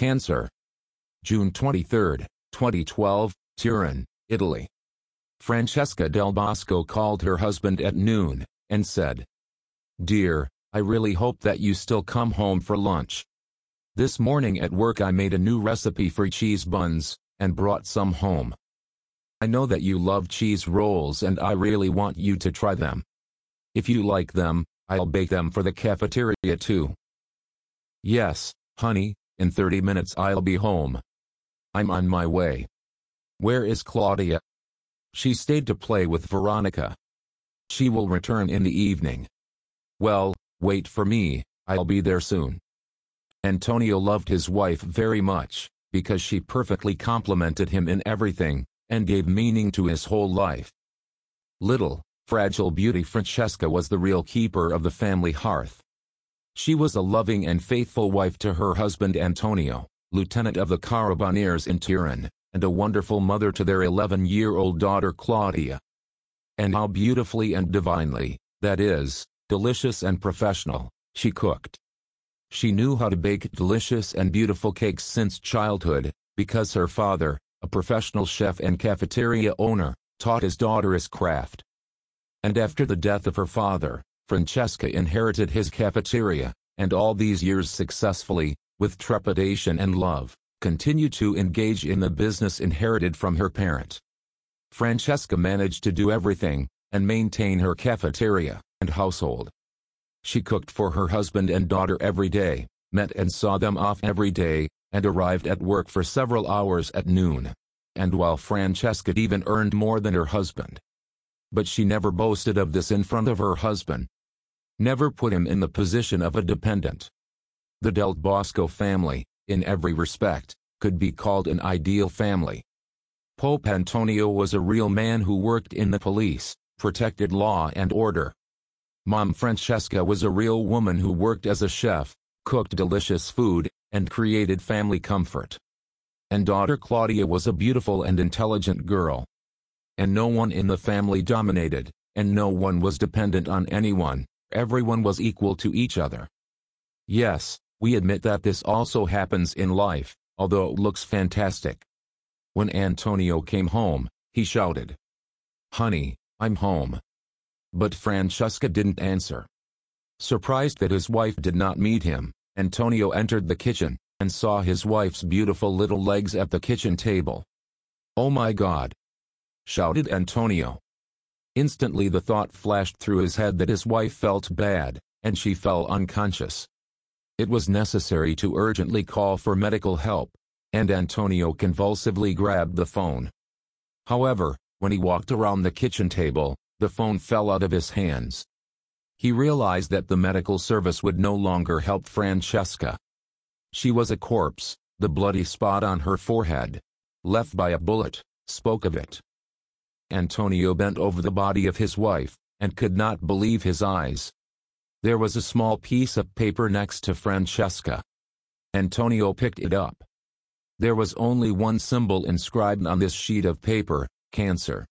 Cancer. June 23, 2012, Turin, Italy. Francesca Del Bosco called her husband at noon, and said, Dear, I really hope that you still come home for lunch. This morning at work I made a new recipe for cheese buns, and brought some home. I know that you love cheese rolls and I really want you to try them. If you like them, I'll bake them for the cafeteria too. Yes, honey, in 30 minutes I'll be home. I'm on my way. Where is Claudia? She stayed to play with Veronica. She will return in the evening. Well, wait for me, I'll be there soon. Antonio loved his wife very much, because she perfectly complimented him in everything, and gave meaning to his whole life. Little, fragile beauty Francesca was the real keeper of the family hearth. She was a loving and faithful wife to her husband Antonio, lieutenant of the Carabineers in Turin, and a wonderful mother to their 11-year-old daughter Claudia. And how beautifully and divinely, that is, delicious and professional, she cooked. She knew how to bake delicious and beautiful cakes since childhood, because her father, a professional chef and cafeteria owner, taught his daughter his craft. And after the death of her father, Francesca inherited his cafeteria, and all these years successfully, with trepidation and love, continued to engage in the business inherited from her parent. Francesca managed to do everything, and maintain her cafeteria and household. She cooked for her husband and daughter every day, met and saw them off every day, and arrived at work for several hours at noon. And while Francesca even earned more than her husband. But she never boasted of this in front of her husband. Never put him in the position of a dependent. The Del Bosco family, in every respect, could be called an ideal family. Pope Antonio was a real man who worked in the police, protected law and order. Mom Francesca was a real woman who worked as a chef, cooked delicious food, and created family comfort. And daughter Claudia was a beautiful and intelligent girl. And no one in the family dominated, and no one was dependent on anyone, everyone was equal to each other. Yes, we admit that this also happens in life, although it looks fantastic. When Antonio came home, he shouted, Honey, I'm home. But Francesca didn't answer. Surprised that his wife did not meet him, Antonio entered the kitchen, and saw his wife's beautiful little legs at the kitchen table. Oh my God! shouted Antonio. Instantly the thought flashed through his head that his wife felt bad, and she fell unconscious. It was necessary to urgently call for medical help, and Antonio convulsively grabbed the phone. However, when he walked around the kitchen table, the phone fell out of his hands. He realized that the medical service would no longer help Francesca. She was a corpse, the bloody spot on her forehead, left by a bullet, spoke of it. Antonio bent over the body of his wife, and could not believe his eyes. There was a small piece of paper next to Francesca. Antonio picked it up. There was only one symbol inscribed on this sheet of paper, cancer.